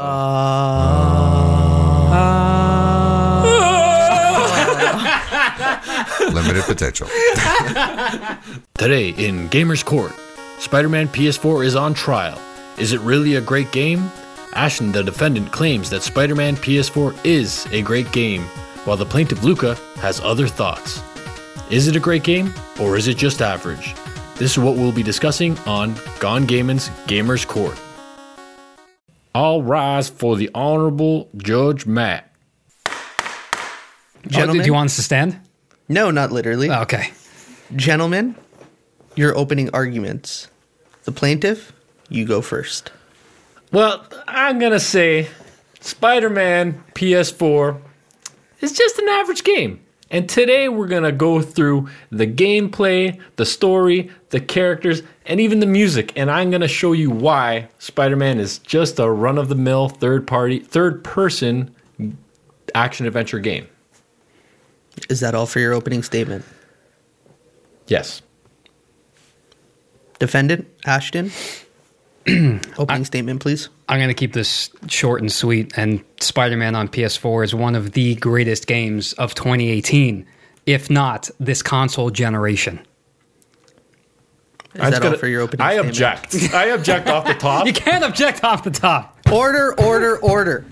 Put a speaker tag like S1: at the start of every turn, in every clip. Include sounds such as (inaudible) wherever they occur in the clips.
S1: Uh, (laughs) Limited potential. (laughs)
S2: Today in Gamers Court, Spider Man PS4 is on trial. Is it really a great game? Ashton, the defendant, claims that Spider Man PS4 is a great game, while the plaintiff Luca has other thoughts. Is it a great game, or is it just average? This is what we'll be discussing on Gone Gaming's Gamers Court. All rise for the Honorable Judge Matt.
S3: Oh,
S4: Gentlemen,
S3: do you want us to stand?
S4: no, not literally.
S3: Oh, okay.
S4: Gentlemen, your opening arguments. The plaintiff, you go first.
S2: Well, I'm gonna say Spider Man PS4 is just an average game. And today we're gonna go through the gameplay, the story, the characters, and even the music. And I'm gonna show you why Spider Man is just a run of the mill third party, third person action adventure game.
S4: Is that all for your opening statement?
S2: Yes.
S4: Defendant, Ashton, (clears throat) opening statement, please.
S3: I'm going to keep this short and sweet. And Spider Man on PS4 is one of the greatest games of 2018, if not this console generation.
S4: Is that all for your opening
S2: I
S4: statement?
S2: object. I object off the (laughs) top.
S3: You can't object off the top.
S4: Order, order, order.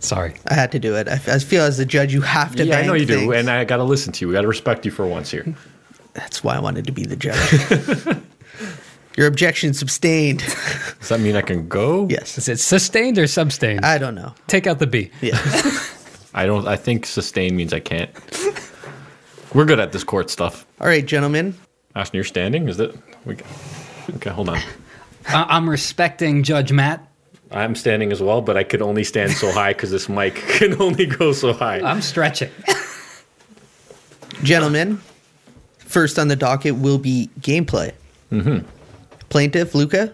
S3: Sorry.
S4: I had to do it. I, I feel as the judge, you have to
S2: Yeah, I know you do, and I gotta listen to you. We gotta respect you for once here.
S4: That's why I wanted to be the judge. (laughs) your objection sustained. (laughs)
S2: Does that mean I can go?
S4: yes.
S3: Is it sustained or sustained?
S4: I don't know.
S3: Take out the B.
S4: Yeah. (laughs)
S2: I don't. I think sustain means I can't. We're good at this court stuff.
S4: All right, gentlemen.
S2: Ashton, you're standing. Is it? We, okay, hold on.
S3: I- I'm respecting Judge Matt.
S2: I'm standing as well, but I could only stand so high because this mic (laughs) can only go so high.
S3: I'm stretching.
S4: Gentlemen, first on the docket will be gameplay. Mm-hmm. Plaintiff, Luca,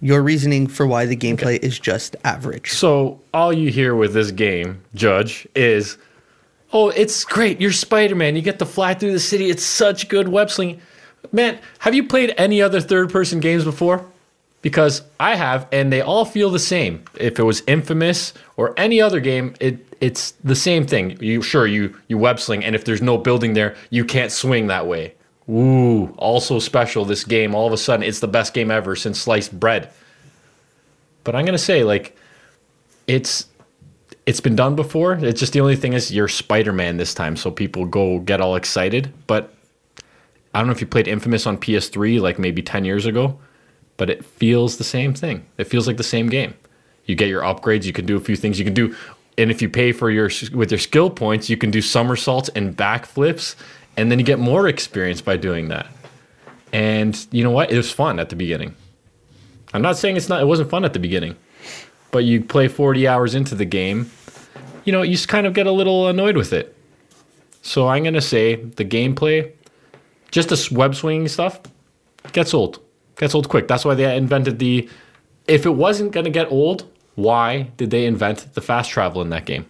S4: your reasoning for why the gameplay is just average.
S2: So all you hear with this game, Judge, is, "Oh, it's great! You're Spider-Man. You get to fly through the city. It's such good web slinging." Man, have you played any other third-person games before? Because I have, and they all feel the same. If it was Infamous or any other game, it it's the same thing. You sure you you web sling, and if there's no building there, you can't swing that way. Ooh, also special. This game, all of a sudden, it's the best game ever since sliced bread. But I'm gonna say, like, it's it's been done before. It's just the only thing is you're Spider Man this time, so people go get all excited. But I don't know if you played Infamous on PS3 like maybe ten years ago, but it feels the same thing. It feels like the same game. You get your upgrades. You can do a few things. You can do, and if you pay for your with your skill points, you can do somersaults and backflips, and then you get more experience by doing that. And you know what? It was fun at the beginning. I'm not saying it's not. It wasn't fun at the beginning, but you play 40 hours into the game, you know, you just kind of get a little annoyed with it. So I'm gonna say the gameplay, just the web swinging stuff, gets old. Gets old quick. That's why they invented the. If it wasn't gonna get old, why did they invent the fast travel in that game?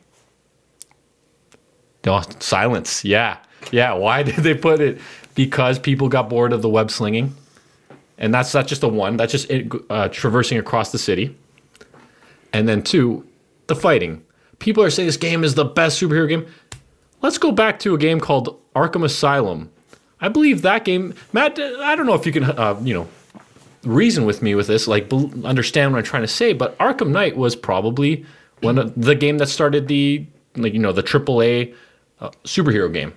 S2: No, silence. Yeah. Yeah. Why (laughs) did they put it? Because people got bored of the web slinging. And that's not just a one, that's just uh, traversing across the city. And then two, the fighting. People are saying this game is the best superhero game. Let's go back to a game called Arkham Asylum. I believe that game, Matt. I don't know if you can, uh, you know, reason with me with this, like understand what I'm trying to say. But Arkham Knight was probably one of the game that started the, like you know, the AAA uh, superhero game.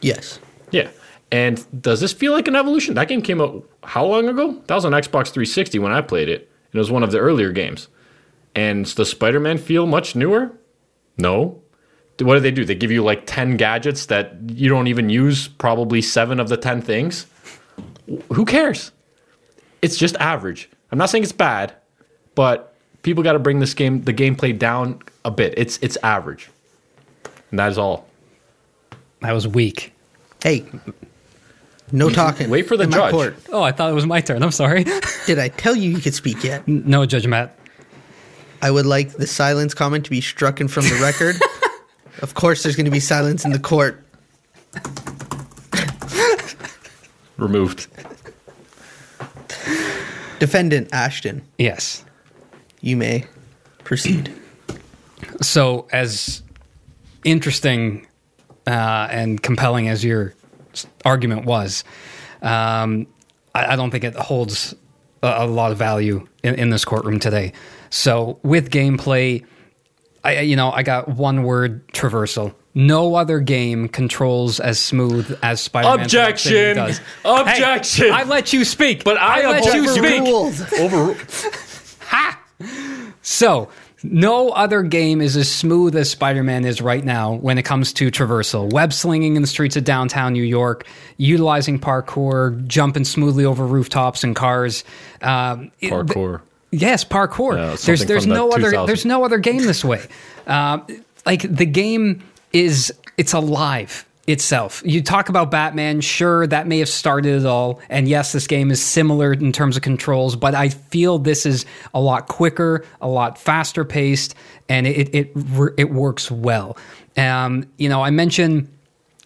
S4: Yes.
S2: Yeah. And does this feel like an evolution? That game came out how long ago? That was on Xbox 360 when I played it. It was one of the earlier games. And does Spider Man feel much newer? No. What do they do? They give you like 10 gadgets that you don't even use, probably seven of the 10 things. Who cares? It's just average. I'm not saying it's bad, but people got to bring this game, the gameplay down a bit. It's it's average. And that is all.
S3: That was weak.
S4: Hey, no talking.
S2: Wait for the
S4: in my
S2: judge.
S4: court.
S3: Oh, I thought it was my turn. I'm sorry. (laughs)
S4: Did I tell you you could speak yet?
S3: no, Judge Matt.
S4: I would like the silence comment to be strucken from the record. (laughs) of course, there's going to be silence in the court.
S2: Removed.
S4: Defendant Ashton,
S3: Yes.
S4: you may proceed.
S3: So, as interesting uh, and compelling as your argument was, um, I, I don't think it holds a, a lot of value in, in this courtroom today. So, with gameplay, I you know I got one word traversal. No other game controls as smooth as Spider-Man
S2: Objection!
S3: does.
S2: Objection!
S3: Hey, I let you speak,
S2: But I
S3: let you speak.
S4: Overruled.
S2: Over.
S3: So, no other game is as smooth as Spider Man is right now when it comes to traversal. Web slinging in the streets of downtown New York, utilizing parkour, jumping smoothly over rooftops and cars. Um, it-
S2: Parkour.
S3: Yes, parkour.
S2: Yeah,
S3: there's there's
S2: the
S3: no other there's no other game this way. Um, (laughs) like the game is it's alive itself. You talk about Batman, sure that may have started it all, and yes, this game is similar in terms of controls, but I feel this is a lot quicker, a lot faster paced, and it it it works well. Um, you know, I mentioned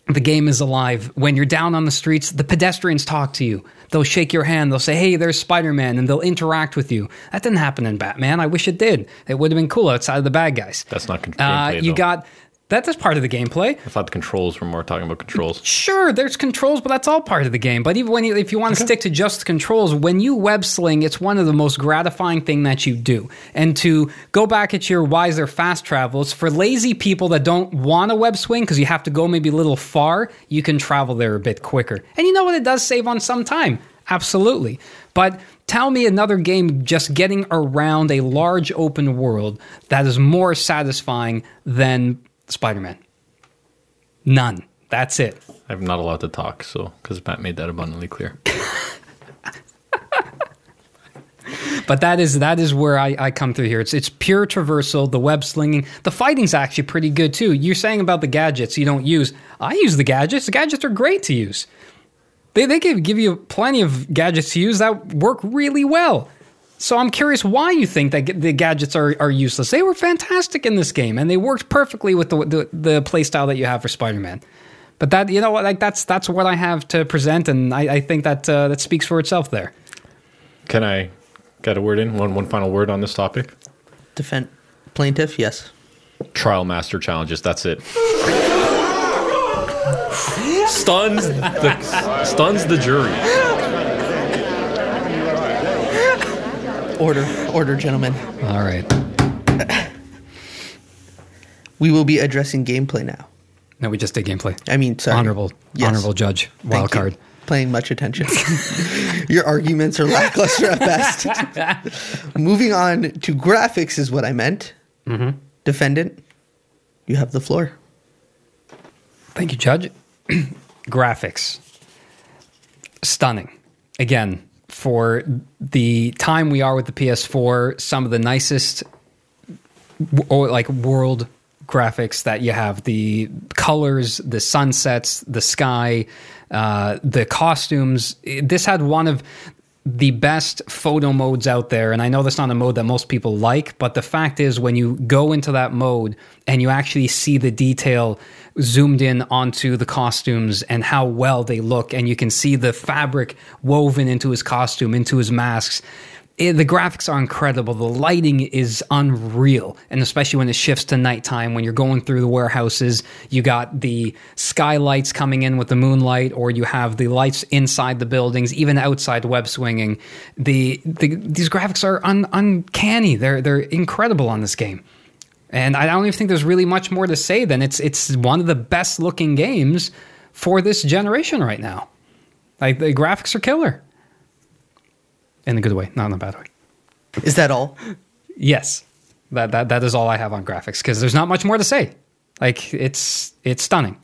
S3: the game is alive. When you're down on the streets, the pedestrians talk to you. They'll shake your hand. They'll say, "Hey, there's Spider-Man," and they'll interact with you. That didn't happen in Batman. I wish it did. It would have been cool outside of the bad guys.
S2: That's not
S3: Uh, you got that. That's part of the gameplay.
S2: I thought the controls were more talking about controls.
S3: Sure, there's controls, but that's all part of the game. But even when you, if you want to stick to just controls, when you web sling, it's one of the most gratifying thing that you do. And to go back at your wiser fast travels for lazy people that don't want to web swing because you have to go maybe a little far. You can travel there a bit quicker, and you know what? It does save on some time. Absolutely, but. Tell me another game just getting around a large open world that is more satisfying than Spider Man. None. That's it.
S2: I'm not allowed to talk, so because Matt made that abundantly clear. (laughs)
S3: But that is that is where I, I come through here. It's it's pure traversal, the web slinging. The fighting's actually pretty good too. You're saying about the gadgets you don't use. I use the gadgets. The gadgets are great to use. They they give give you plenty of gadgets to use that work really well. So I'm curious why you think that the gadgets are, are useless. They were fantastic in this game, and they worked perfectly with the the, the play style that you have for Spider-Man. But that you know what, like that's that's what I have to present, and I, I think that uh, that speaks for itself there.
S2: Can I get a word in? One one final word on this topic.
S4: Defend plaintiff, yes.
S2: Trial master challenges. That's it. (laughs) stuns the stuns the jury.
S4: Order, order, gentlemen.
S3: All right. (coughs)
S4: We will be addressing gameplay now.
S3: No, we just did gameplay.
S4: I mean, sorry.
S3: Honorable,
S4: Yes.
S3: honorable judge,
S4: Thank
S3: wild
S4: you.
S3: card.
S4: Paying much attention. (laughs) (laughs) Your arguments are lackluster at best. (laughs) Moving on to graphics is what I meant.
S3: Mm-hmm.
S4: Defendant, you have the floor.
S3: Thank you, Judge. (clears throat) Graphics. Stunning. Again, for the time we are with the PS4, some of the nicest or like world graphics that you have the colors, the sunsets, the sky, uh, the costumes. This had one of the best photo modes out there. And I know that's not a mode that most people like, but the fact is, when you go into that mode and you actually see the detail zoomed in onto the costumes and how well they look, and you can see the fabric woven into his costume, into his masks. It, the graphics are incredible. The lighting is unreal, and especially when it shifts to nighttime, when you're going through the warehouses, you got the skylights coming in with the moonlight, or you have the lights inside the buildings, even outside web swinging. The, the these graphics are un, uncanny. They're they're incredible on this game, and I don't even think there's really much more to say. Than it's it's one of the best looking games for this generation right now. Like the graphics are killer in a good way, not in a bad way.
S4: Is that all?
S3: Yes, that that that is all I have on graphics because there's not much more to say. Like it's it's stunning.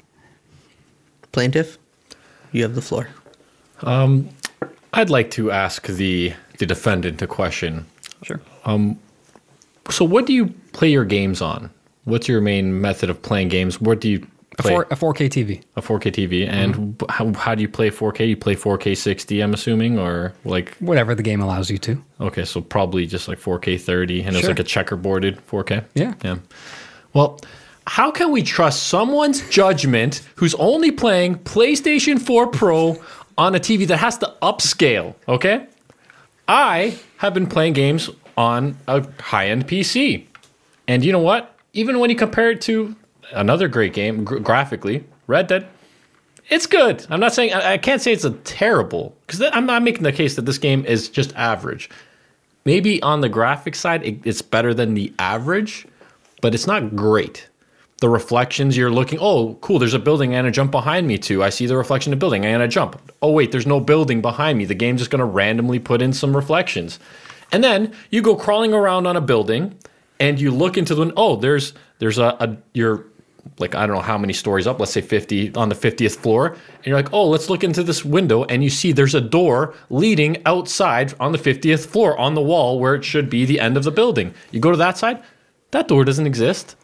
S4: Plaintiff, you have the floor.
S2: Um, I'd like to ask the the defendant a question.
S3: Sure.
S2: Um, So, what do you play your games on? What's your main method of playing games? What do you
S3: A four a 4K TV.
S2: a 4K TV, and mm-hmm. b- how, how do you play 4K? You play 4K 60, I'm assuming, or like
S3: Whatever the game allows you to.
S2: okay, so probably just like 4K 30, and it's like a checkerboarded 4K.
S3: Yeah.
S2: yeah. Well, how can we trust someone's judgment who's only playing PlayStation 4 Pro on a TV that has to upscale? Okay, I have been playing games on a high end PC. And you know what? Even when you compare it to another great game gr- graphically, Red Dead, it's good. I'm not saying, I, I can't say it's a terrible, because I'm not making the case that this game is just average. Maybe on the graphic side, it, it's better than the average, but it's not great. The reflections you're looking, oh, cool, there's a building and a jump behind me too. I see the reflection of building and a jump. Oh, wait, there's no building behind me. The game's just going to randomly put in some reflections. And then you go crawling around on a building and you look into the oh, there's there's a, a you're like I don't know how many stories up, let's say 50 on the 50th floor, and you're like, "Oh, let's look into this window." And you see there's a door leading outside on the 50th floor on the wall where it should be the end of the building. You go to that side, that door doesn't exist.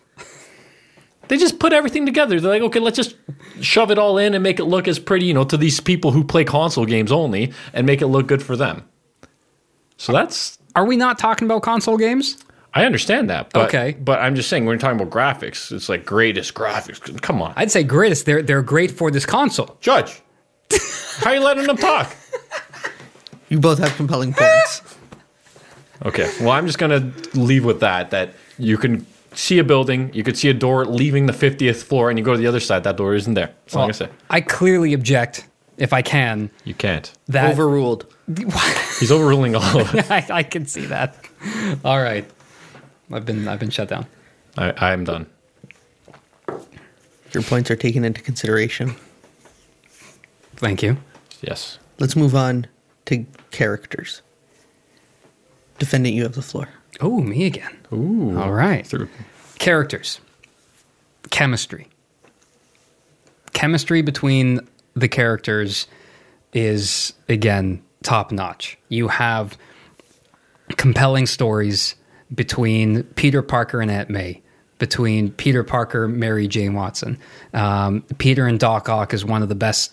S2: They just put everything together. They're like, "Okay, let's just shove it all in and make it look as pretty, you know, to these people who play console games only and make it look good for them." So that's
S3: Are we not talking about console games?
S2: I understand that, but,
S3: Okay.
S2: But I'm just saying when you're talking about graphics, it's like greatest graphics. Come on,
S3: I'd say greatest. They're they're great for this console.
S2: Judge. How you letting them talk?
S4: You both have compelling points. (laughs)
S2: Okay, well I'm just gonna leave with that. That you can see a building, you could see a door leaving the 50th floor, and you go to the other side, that door isn't there. That's all I'm gonna say.
S3: I clearly object, if I can,
S2: You can't.
S3: that
S4: Overruled. (laughs)
S2: He's overruling all of it. (laughs)
S3: I, I can see that. All right, I've been I've been shut down.
S2: I, I'm done.
S4: Your points are taken into consideration.
S3: Thank you.
S2: Yes.
S4: Let's move on to characters. Defendant, you have the floor.
S3: Oh, me again.
S2: Ooh.
S3: All right.
S2: Through.
S3: Characters. Chemistry. Chemistry between the characters is, again, top notch. You have compelling stories between Peter Parker and Aunt May, between Peter Parker, Mary Jane Watson. Um, Peter and Doc Ock is one of the best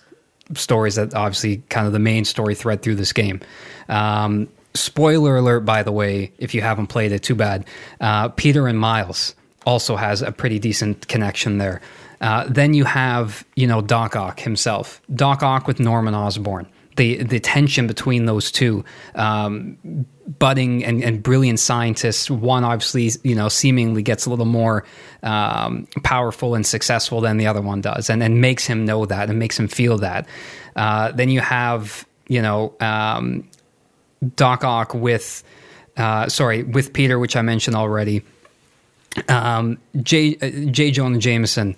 S3: stories that obviously kind of the main story thread through this game. Um, spoiler alert, by the way, if you haven't played it, too bad. Uh, Peter and Miles also has a pretty decent connection there. Uh, then you have, you know, Doc Ock himself, Doc Ock with Norman Osborn. The the tension between those two, um, budding and, and brilliant scientists. One obviously, you know, seemingly gets a little more um, powerful and successful than the other one does, and, and makes him know that and makes him feel that. Uh, then you have, you know, um, Doc Ock with, uh, sorry, with Peter, which I mentioned already. Um, J. uh, J. Jonah Jameson.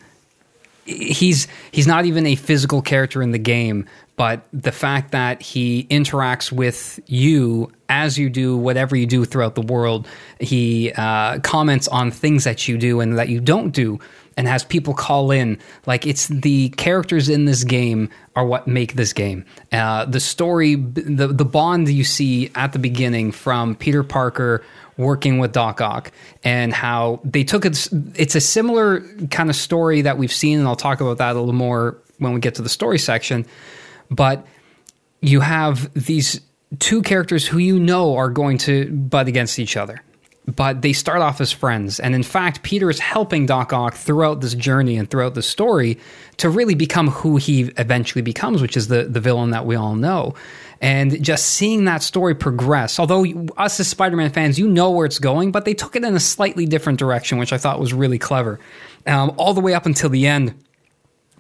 S3: He's he's not even a physical character in the game, but the fact that he interacts with you as you do whatever you do throughout the world, he uh, comments on things that you do and that you don't do, and has people call in. Like it's the characters in this game are what make this game. Uh, the story, the the bond you see at the beginning from Peter Parker working with Doc Ock and how they took it. It's a similar kind of story that we've seen, and I'll talk about that a little more when we get to the story section. But you have these two characters who you know are going to butt against each other. But they start off as friends. And in fact, Peter is helping Doc Ock throughout this journey and throughout the story to really become who he eventually becomes, which is the, the villain that we all know. And just seeing that story progress, although us as Spider Man fans, you know where it's going, but they took it in a slightly different direction, which I thought was really clever. Um, all the way up until the end,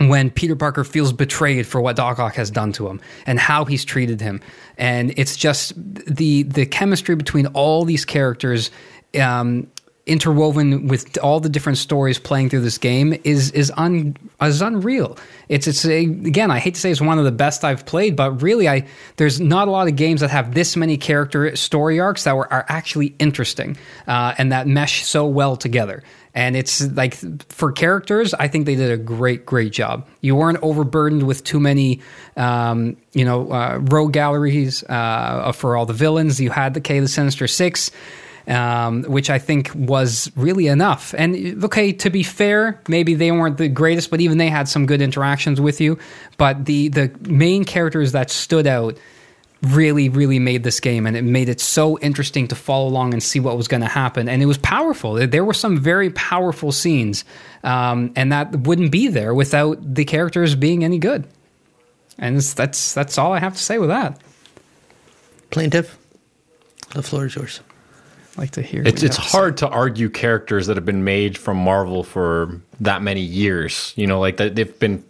S3: when Peter Parker feels betrayed for what Doc Ock has done to him and how he's treated him, and it's just the the chemistry between all these characters, um, interwoven with all the different stories playing through this game, is is un is unreal. It's it's a, again, I hate to say it's one of the best I've played, but really, I there's not a lot of games that have this many character story arcs that were are actually interesting uh, and that mesh so well together. And it's like for characters, I think they did a great, great job. You weren't overburdened with too many, um, you know, uh, rogue galleries uh, for all the villains. You had the K, the Sinister Six, um, which I think was really enough. And okay, to be fair, maybe they weren't the greatest, but even they had some good interactions with you. But the the main characters that stood out really, really made this game, and it made it so interesting to follow along and see what was going to happen. And it was powerful. There were some very powerful scenes, um, and that wouldn't be there without the characters being any good. And that's that's all I have to say with that.
S4: Plaintiff, The floor is yours.
S3: I'd like to hear.
S2: It's it's
S3: have to say.
S2: hard to argue characters that have been made from Marvel for that many years. You know, like that they've been,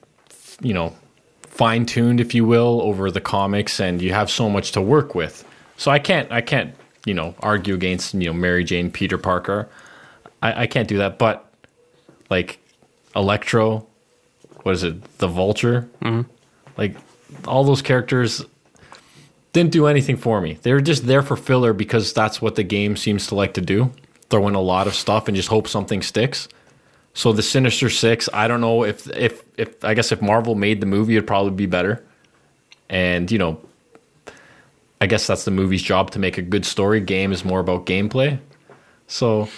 S2: you know, fine tuned, if you will, over the comics, and you have so much to work with. So I can't I can't you know argue against you know Mary Jane, Peter Parker. I, I can't do that, but like Electro, what is it, the Vulture, mm-hmm. like all those characters didn't do anything for me. They're just there for filler because that's what the game seems to like to do. Throw in a lot of stuff and just hope something sticks. So the Sinister Six, I don't know if if if I guess if Marvel made the movie, it'd probably be better. And you know, I guess that's the movie's job to make a good story. Game is more about gameplay. So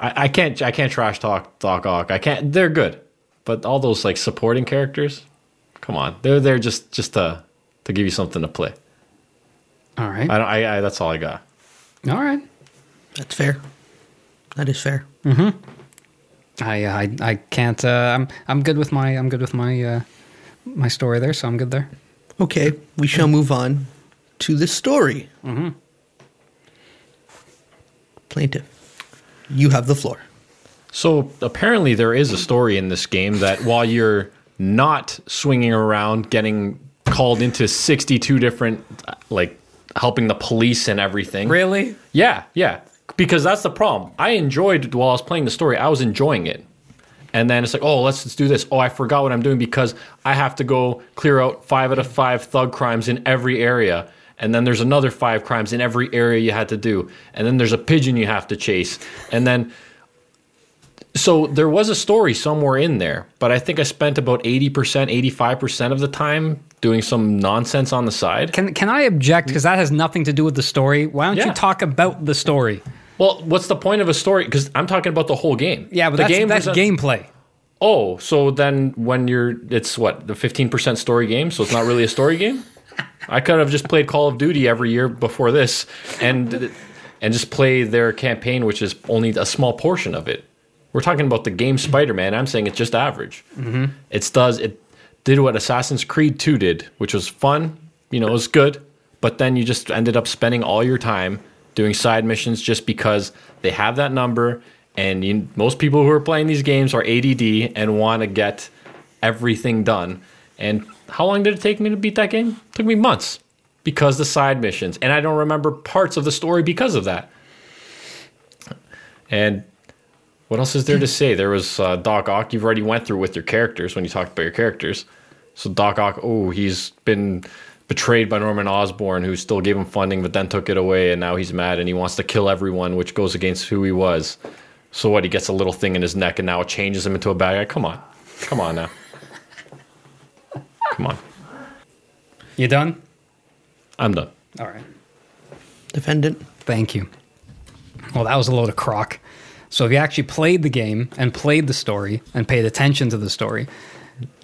S2: I, I can't I can't trash talk Doc Ock. I can't. They're good, but all those like supporting characters, come on, they're there just just to to give you something to play.
S3: All right.
S2: I don't. I, I that's all I got.
S3: All right.
S4: That's fair. That is fair. Hmm.
S3: I I I can't. Uh, I'm I'm good with my I'm good with my uh, my story there, so I'm good there.
S4: Okay, we shall move on to the story. Hmm. Plaintiff, you have the floor.
S2: So apparently there is a story in this game that while you're not swinging around getting called into 62 different uh, like helping the police and everything.
S3: Really?
S2: Yeah, yeah. Because that's the problem. I enjoyed while I was playing the story, I was enjoying it. And then it's like, oh, let's, let's do this. Oh, I forgot what I'm doing because I have to go clear out five out of five thug crimes in every area. And then there's another five crimes in every area you had to do. And then there's a pigeon you have to chase. And then so there was a story somewhere in there, but I think I spent about 80%, 85% of the time doing some nonsense on the side.
S3: Can can I object because that has nothing to do with the story? Why don't
S2: Yeah.
S3: you talk about the story?
S2: Well, what's the point of a story? Because I'm talking about the whole game.
S3: Yeah, but
S2: the
S3: that's, that's
S2: present-
S3: gameplay.
S2: Oh, so then when you're, it's what the 15% story game, so it's not really a story game. I could have just played Call of Duty every year before this, and and just play their campaign, which is only a small portion of it. We're talking about the game Spider Man. I'm saying it's just average. Mm-hmm. It does it did what Assassin's Creed 2 did, which was fun. You know, it was good, but then you just ended up spending all your time doing side missions just because they have that number. And you, most people who are playing these games are ADD and want to get everything done. And how long did it take me to beat that game? It took me months because the side missions, and I don't remember parts of the story because of that. And what else is there to say? There was uh, Doc Ock. You've already went through with your characters when you talked about your characters. So Doc Ock, oh, he's been betrayed by Norman Osborn, who still gave him funding, but then took it away, and now he's mad and he wants to kill everyone, which goes against who he was. So what? He gets a little thing in his neck, and now it changes him into a bad guy. Come on, come on now, come on.
S3: You done?
S2: I'm done.
S3: All right.
S4: Defendant,
S3: Thank you. Well, that was a load of crock. So if you actually played the game and played the story and paid attention to the story,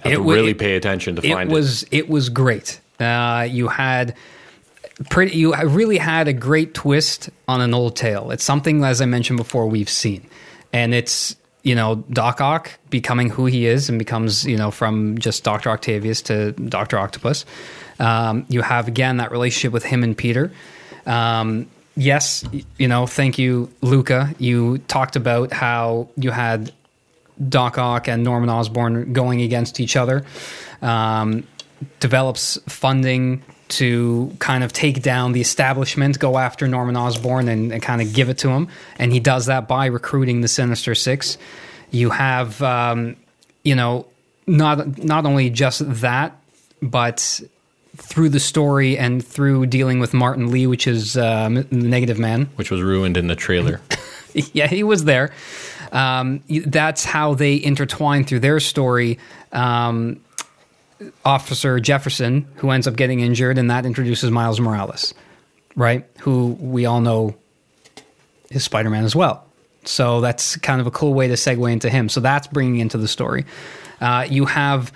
S2: Have to
S3: wa-
S2: really pay attention to
S3: it
S2: find
S3: was it was great. Uh, you had pretty you really had a great twist on an old tale. It's something as I mentioned before we've seen, and it's you know Doc Ock becoming who he is and becomes you know from just Doctor Octavius to Doctor Octopus. Um, you have again that relationship with him and Peter. Um, yes, you know, thank you, Luca. You talked about how you had Doc Ock and Norman Osborn going against each other. Um, develops funding to kind of take down the establishment, go after Norman Osborn and, and kind of give it to him. And he does that by recruiting the Sinister Six. You have, um, you know, not not only just that, but through the story and through dealing with Martin Li, which is um, the Negative Man,
S2: which was ruined in the trailer. (laughs)
S3: yeah, he was there. Um, that's how they intertwine through their story. Um, Officer Jefferson, who ends up getting injured, and that introduces Miles Morales, right? Who we all know is Spider Man as well. So that's kind of a cool way to segue into him. So that's bringing into the story. Uh, you have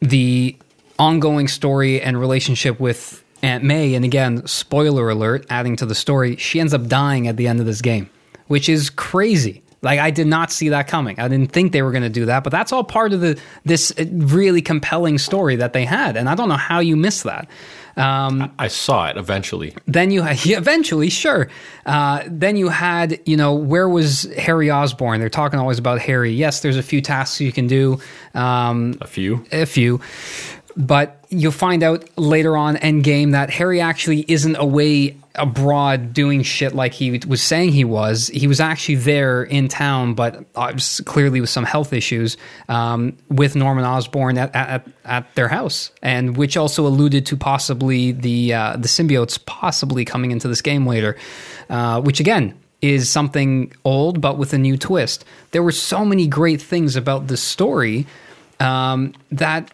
S3: the ongoing story and relationship with Aunt May, and again, spoiler alert, adding to the story, she ends up dying at the end of this game, which is crazy. Like I did not see that coming. I didn't think they were going to do that, but that's all part of the this uh, really compelling story that they had, and I don't know how you missed that. Um,
S2: I saw it eventually.
S3: then you had, (laughs) eventually, sure. Uh, then you had, you know, where was Harry Osborn? They're talking always about Harry. Yes, there's a few tasks you can do, um,
S2: A few.
S3: a few, but you'll find out later on end game that Harry actually isn't away abroad doing shit like he was saying he was. He was actually there in town, but uh, clearly with some health issues um, with Norman Osborn at, at at their house, and which also alluded to possibly the uh, the symbiotes possibly coming into this game later, uh, which again is something old but with a new twist. There were so many great things about this story um, that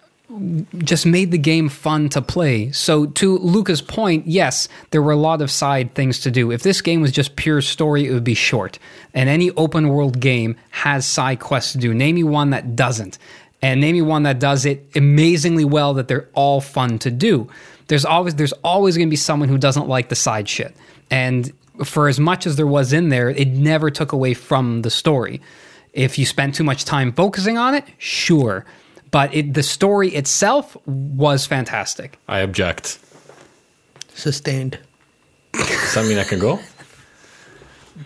S3: just made the game fun to play. So to Luca's point, yes, there were a lot of side things to do. If this game was just pure story, it would be short. And any open world game has side quests to do. Name me one that doesn't. And name me one that does it amazingly well that they're all fun to do. There's always there's always going to be someone who doesn't like the side shit. And for as much as there was in there, it never took away from the story. If you spent too much time focusing on it, sure but it, the story itself was fantastic.
S2: I object.
S4: Sustained.
S2: Does that mean I can go?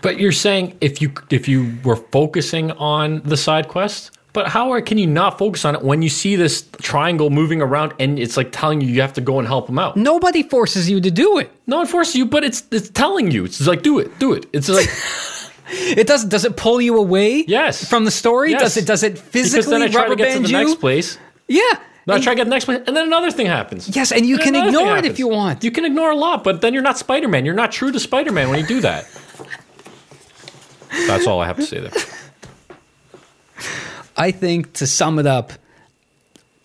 S2: But you're saying if you if you were focusing on the side quest, but how are, can you not focus on it when you see this triangle moving around and it's like telling you you have to go and help them out?
S3: Nobody forces you to do it.
S2: No one forces you, but it's it's telling you. It's like do it, do it. It's like (laughs)
S3: It does. Does it pull you away?
S2: Yes.
S3: From the story?
S2: Yes.
S3: Does it? Does it
S2: because
S3: physically
S2: then I try
S3: rubber
S2: to get to the
S3: you?
S2: next place.
S3: Yeah.
S2: No, I try to get the next place, and then another thing happens.
S3: Yes, and you
S2: Then
S3: can ignore it if you want.
S2: You can ignore a lot, but then you're not Spider Man. You're not true to Spider Man when you do that. That's all I have to say there. (laughs)
S3: I think to sum it up,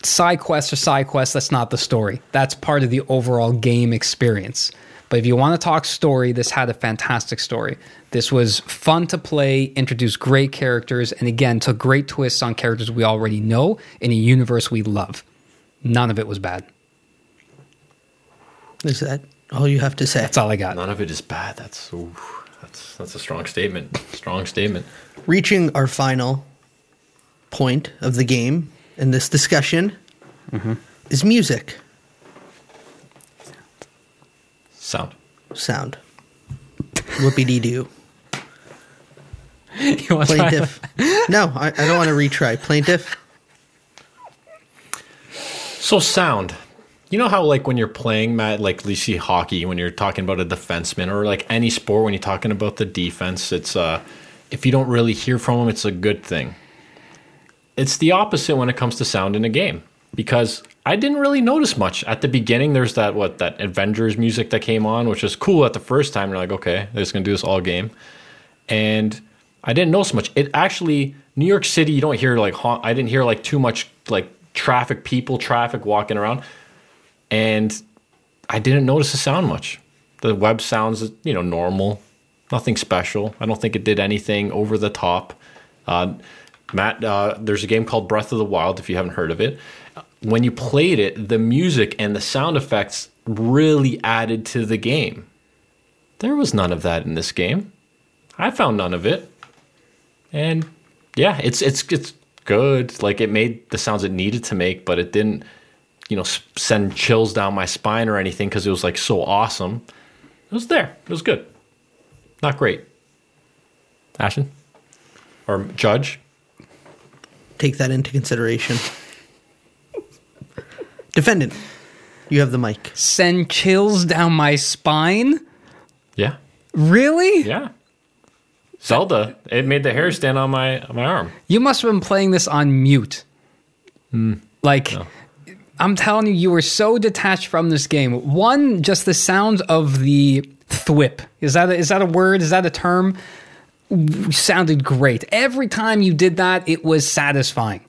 S3: side quests are side quests. That's not the story. That's part of the overall game experience. But if you want to talk story, this had a fantastic story. This was fun to play, introduced great characters, and again, took great twists on characters we already know in a universe we love. None of it was bad.
S4: Is that all you have to say?
S3: That's all I got.
S2: None of it is bad. That's ooh, that's that's a strong statement. Strong statement.
S4: Reaching our final point of the game in this discussion mm-hmm. is music,
S2: Sound.
S4: sound. Whoopie dee doo. (laughs)
S3: You want to try-
S4: Plaintiff. (laughs) no, I, I don't want to retry. Plaintiff.
S2: So sound. You know how like when you're playing Matt, like see hockey when you're talking about a defenseman or like any sport when you're talking about the defense, it's uh if you don't really hear from them, it's a good thing. It's the opposite when it comes to sound in a game because I didn't really notice much at the beginning. There's that what that Avengers music that came on, which was cool at the first time. You're like, okay, they're just gonna do this all game, and I didn't notice much. It actually New York City, you don't hear like hon- I didn't hear like too much like traffic, people, traffic walking around, and I didn't notice the sound much. The web sounds, you know, normal, nothing special. I don't think it did anything over the top. Uh, Matt, uh, there's a game called Breath of the Wild. If you haven't heard of it, when you played it, the music and the sound effects really added to the game. There was none of that in this game. I found none of it, and yeah, it's it's it's good. Like it made the sounds it needed to make, but it didn't, you know, send chills down my spine or anything because it was like so awesome. It was there. It was good. Not great. Ashton or Judge.
S4: Take that into consideration. Defendant, you have the mic.
S3: Send chills down my spine?
S2: Yeah,
S3: Really?
S2: yeah. Zelda. It made the hair stand on my on my arm.
S3: You must have been playing this on mute. Hmm. Like, I'm telling you, you were so detached from this game. One, just the sound of the thwip. Is that a, is that a word? Is that a term? Sounded great. Every time you did that, it was satisfying.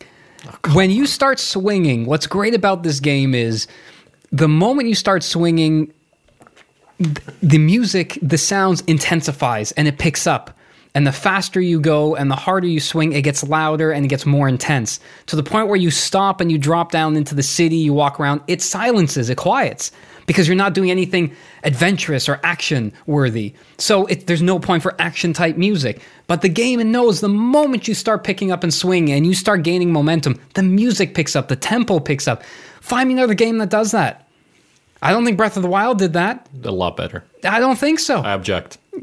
S3: When you start swinging, what's great about this game is the moment you start swinging, th- the music, the sounds intensifies and it picks up. And the faster you go and the harder you swing, it gets louder and it gets more intense to the point where you stop and you drop down into the city, you walk around, it silences, it quiets because you're not doing anything adventurous or action worthy. So it, there's no point for action type music. But the game knows the moment you start picking up and swinging and you start gaining momentum, the music picks up, the tempo picks up. Find me another game that does that. I don't think Breath of the Wild did that.
S2: A lot better.
S3: I don't think so.
S2: I object. (laughs)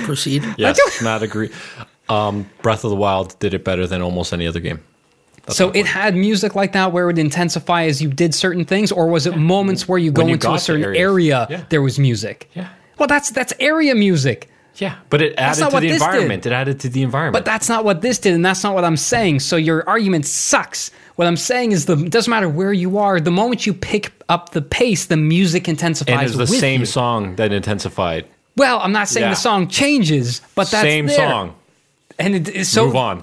S3: you checked.
S4: Proceed.
S2: Yes, not agree. Um, Breath of the Wild did it better than almost any other game. That's
S3: So it had music like that where it would intensify as you did certain things, or was it moments where you go
S2: you
S3: into a certain area
S2: Yeah.
S3: there was music?
S2: Yeah.
S3: Well, that's that's area music.
S2: Yeah, but it added to the
S3: this did.
S2: environment. It added to the environment.
S3: But that's not what this did, and that's not what I'm saying. So your argument sucks. What I'm saying is the it doesn't matter where you are. The moment you pick up the pace, the music intensifies.
S2: and it's the
S3: with
S2: same
S3: you.
S2: song that intensified.
S3: Well, I'm not saying
S2: Yeah.
S3: the song changes, but that's the
S2: same
S3: there.
S2: song.
S3: And it's so
S2: Move on.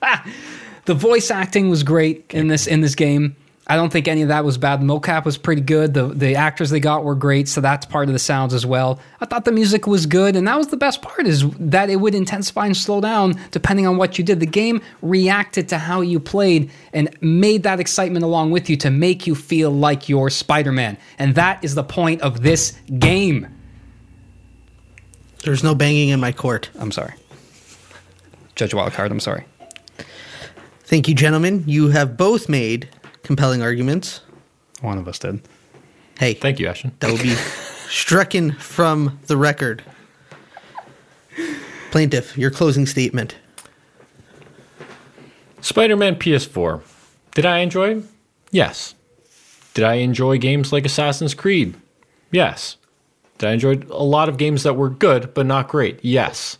S2: (laughs)
S3: the voice acting was great in this in this game. I don't think any of that was bad. The mocap was pretty good. The the actors they got were great, so that's part of the sounds as well. I thought the music was good, and that was the best part is that it would intensify and slow down depending on what you did. The game reacted to how you played and made that excitement along with you to make you feel like you're Spider-Man. And that is the point of this game.
S4: There's no banging in my court.
S3: I'm sorry. Judge Wildcard, I'm sorry.
S4: Thank you, gentlemen. You have both made compelling arguments.
S3: One of us did.
S4: Hey,
S2: Thank you, Ashton.
S4: that will be stricken from the record. Plaintiff, your closing statement.
S2: Spider Man PS4. Did I enjoy? Yes. Did I enjoy games like Assassin's Creed? Yes. Did I enjoy a lot of games that were good but not great? Yes.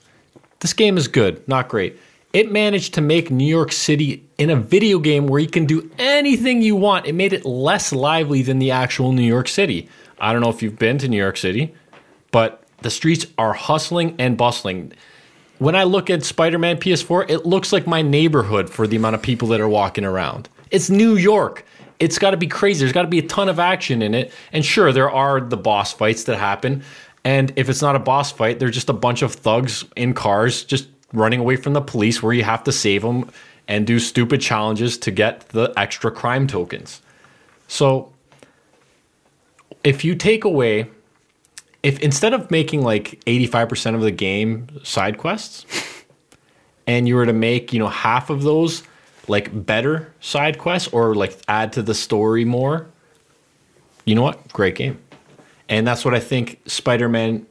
S2: This game is good, not great. It managed to make New York City in a video game where you can do anything you want. It made it less lively than the actual New York City. I don't know if you've been to New York City, but the streets are hustling and bustling when I look at Spider Man PS4, it looks like my neighborhood for the amount of people that are walking around. It's New York. It's got to be crazy. There's got to be a ton of action in it. And sure, there are the boss fights that happen. And if it's not a boss fight, they're just a bunch of thugs in cars just running away from the police where you have to save them and do stupid challenges to get the extra crime tokens. So if you take away if instead of making like 85% of the game side quests and you were to make you know half of those like better side quests or like add to the story more you know what? Great game. And that's what i think spider-man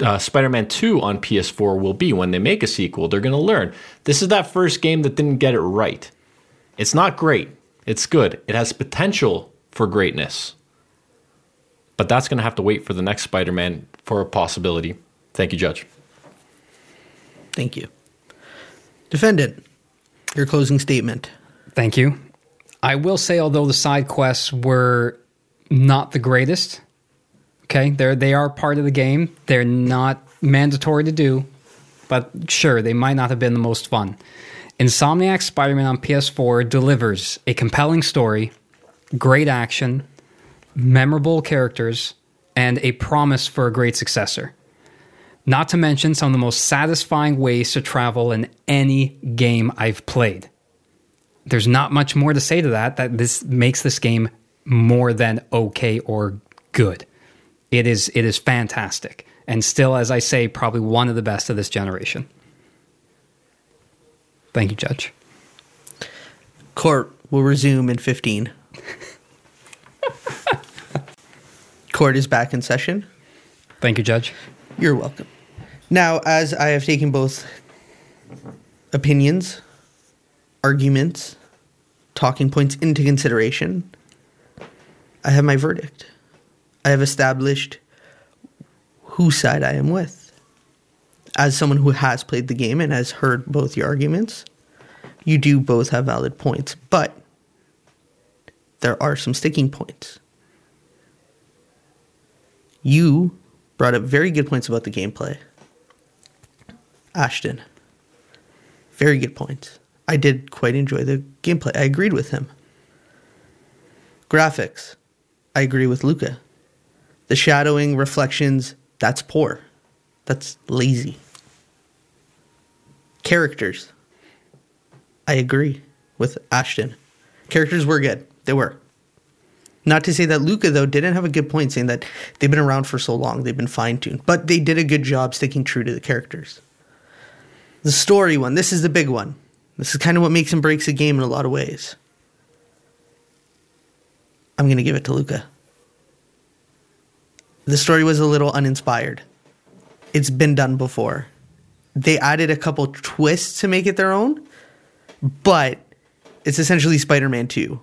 S2: uh, spider-man 2 on ps4 will be when they make a sequel. They're going to learn. This is that first game that didn't get it right. It's not great. It's good. It has potential for greatness. But that's going to have to wait for the next Spider-Man for a possibility. Thank you, Judge.
S4: Thank you. Defendant, your closing statement.
S3: Thank you. I will say, although the side quests were not the greatest, okay, they're they are part of the game. They're not mandatory to do, but sure, they might not have been the most fun. Insomniac Spider-Man on PS4 delivers a compelling story, great action, memorable characters, and a promise for a great successor. Not to mention some of the most satisfying ways to travel in any game I've played there's not much more to say to that that this makes this game more than okay or good it is it is fantastic and still as i say probably one of the best of this generation thank you judge
S4: Court will resume in 15. (laughs) Court is back in session.
S3: thank you judge
S4: You're welcome. Now, as I have taken both opinions, arguments, talking points into consideration, I have my verdict. I have established whose side I am with. As someone who has played the game and has heard both your arguments, you do both have valid points, but there are some sticking points. You brought up very good points about the gameplay. Ashton, very good points. I did quite enjoy the gameplay. I agreed with him. Graphics, I agree with Luca. The shadowing, reflections, that's poor. That's lazy. Characters. I agree with Ashton. Characters were good. They were. Not to say that Luca though didn't have a good point saying that they've been around for so long, they've been fine tuned, but they did a good job sticking true to the characters. The story one, this is the big one. This is kind of what makes and breaks a game in a lot of ways. I'm going to give it to Luca. The story was a little uninspired. It's been done before. They added a couple twists to make it their own, but it's essentially Spider Man 2,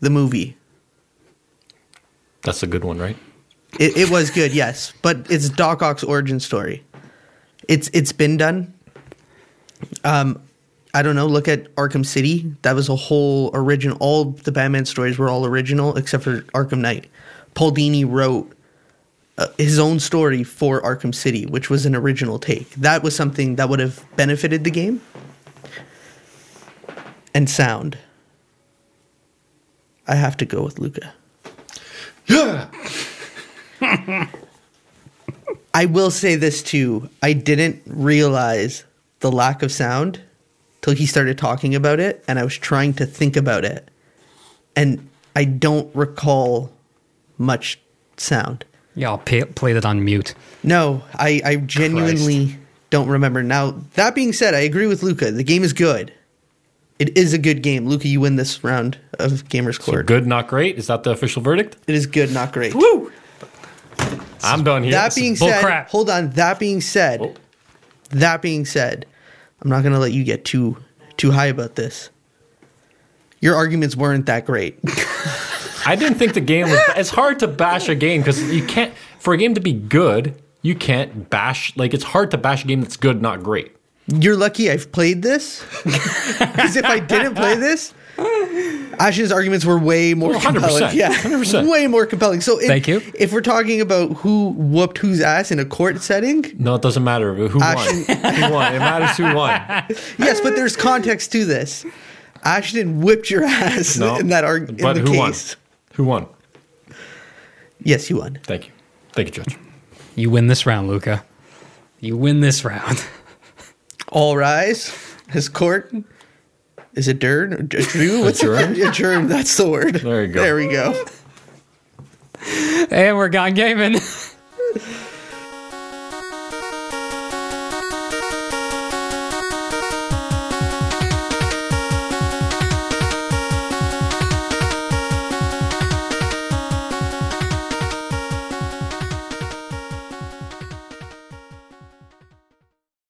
S4: the movie.
S2: That's a good one, right?
S4: It, it was good, yes, but it's Doc Ock's origin story. It's it's been done. Um, I don't know. Look at Arkham City. That was a whole original. All the Batman stories were all original except for Arkham Knight. Paul Dini wrote uh, his own story for Arkham City, which was an original take. That was something that would have benefited the game. And sound. I have to go with Luca.
S2: Yeah. (laughs)
S4: I will say this too. I didn't realize the lack of sound till he started talking about it, and I was trying to think about it, and I don't recall much sound.
S3: Yeah, I'll pay, play that on mute.
S4: No, I, I genuinely don't remember. Now that being said, I agree with Luca. The game is good. It is a good game. Luca, you win this round of Gamers
S2: So good, not great. Is that the official verdict?
S4: It is good, not great.
S2: Woo! I'm done here.
S4: That
S2: This
S4: being
S2: bull
S4: said,
S2: crap.
S4: hold on. That being said,
S2: Oh.
S4: that being said, I'm not going to let you get too too high about this. Your arguments weren't that great. (laughs)
S2: I didn't think the game was. It's hard to bash a game because you can't. For a game to be good, you can't bash. Like it's hard to bash a game that's good, not great.
S4: You're lucky I've played this. (laughs) Because if I didn't play this, Ash's arguments were way more
S2: Oh, 100%,
S4: compelling. Yeah,
S2: 100%.
S4: way more compelling. So, if,
S3: Thank you.
S4: If we're talking about who whooped whose ass in a court setting,
S2: No, it doesn't matter who
S4: Ashton-
S2: won. who won? It matters who won.
S4: yes, but there's context to this. Ashton whipped your ass
S2: No,
S4: in that arg- in
S2: but
S4: the
S2: who won? Who won?
S4: Yes, you won.
S2: Thank you, thank you, Judge.
S3: You win this round, Luca. You win this round.
S4: All rise. His court is adjourned. Adjourned. What's
S2: Adjourned?
S4: adjourned? That's the word.
S2: There you go.
S4: There we go.
S3: and we're gone gaming. (laughs)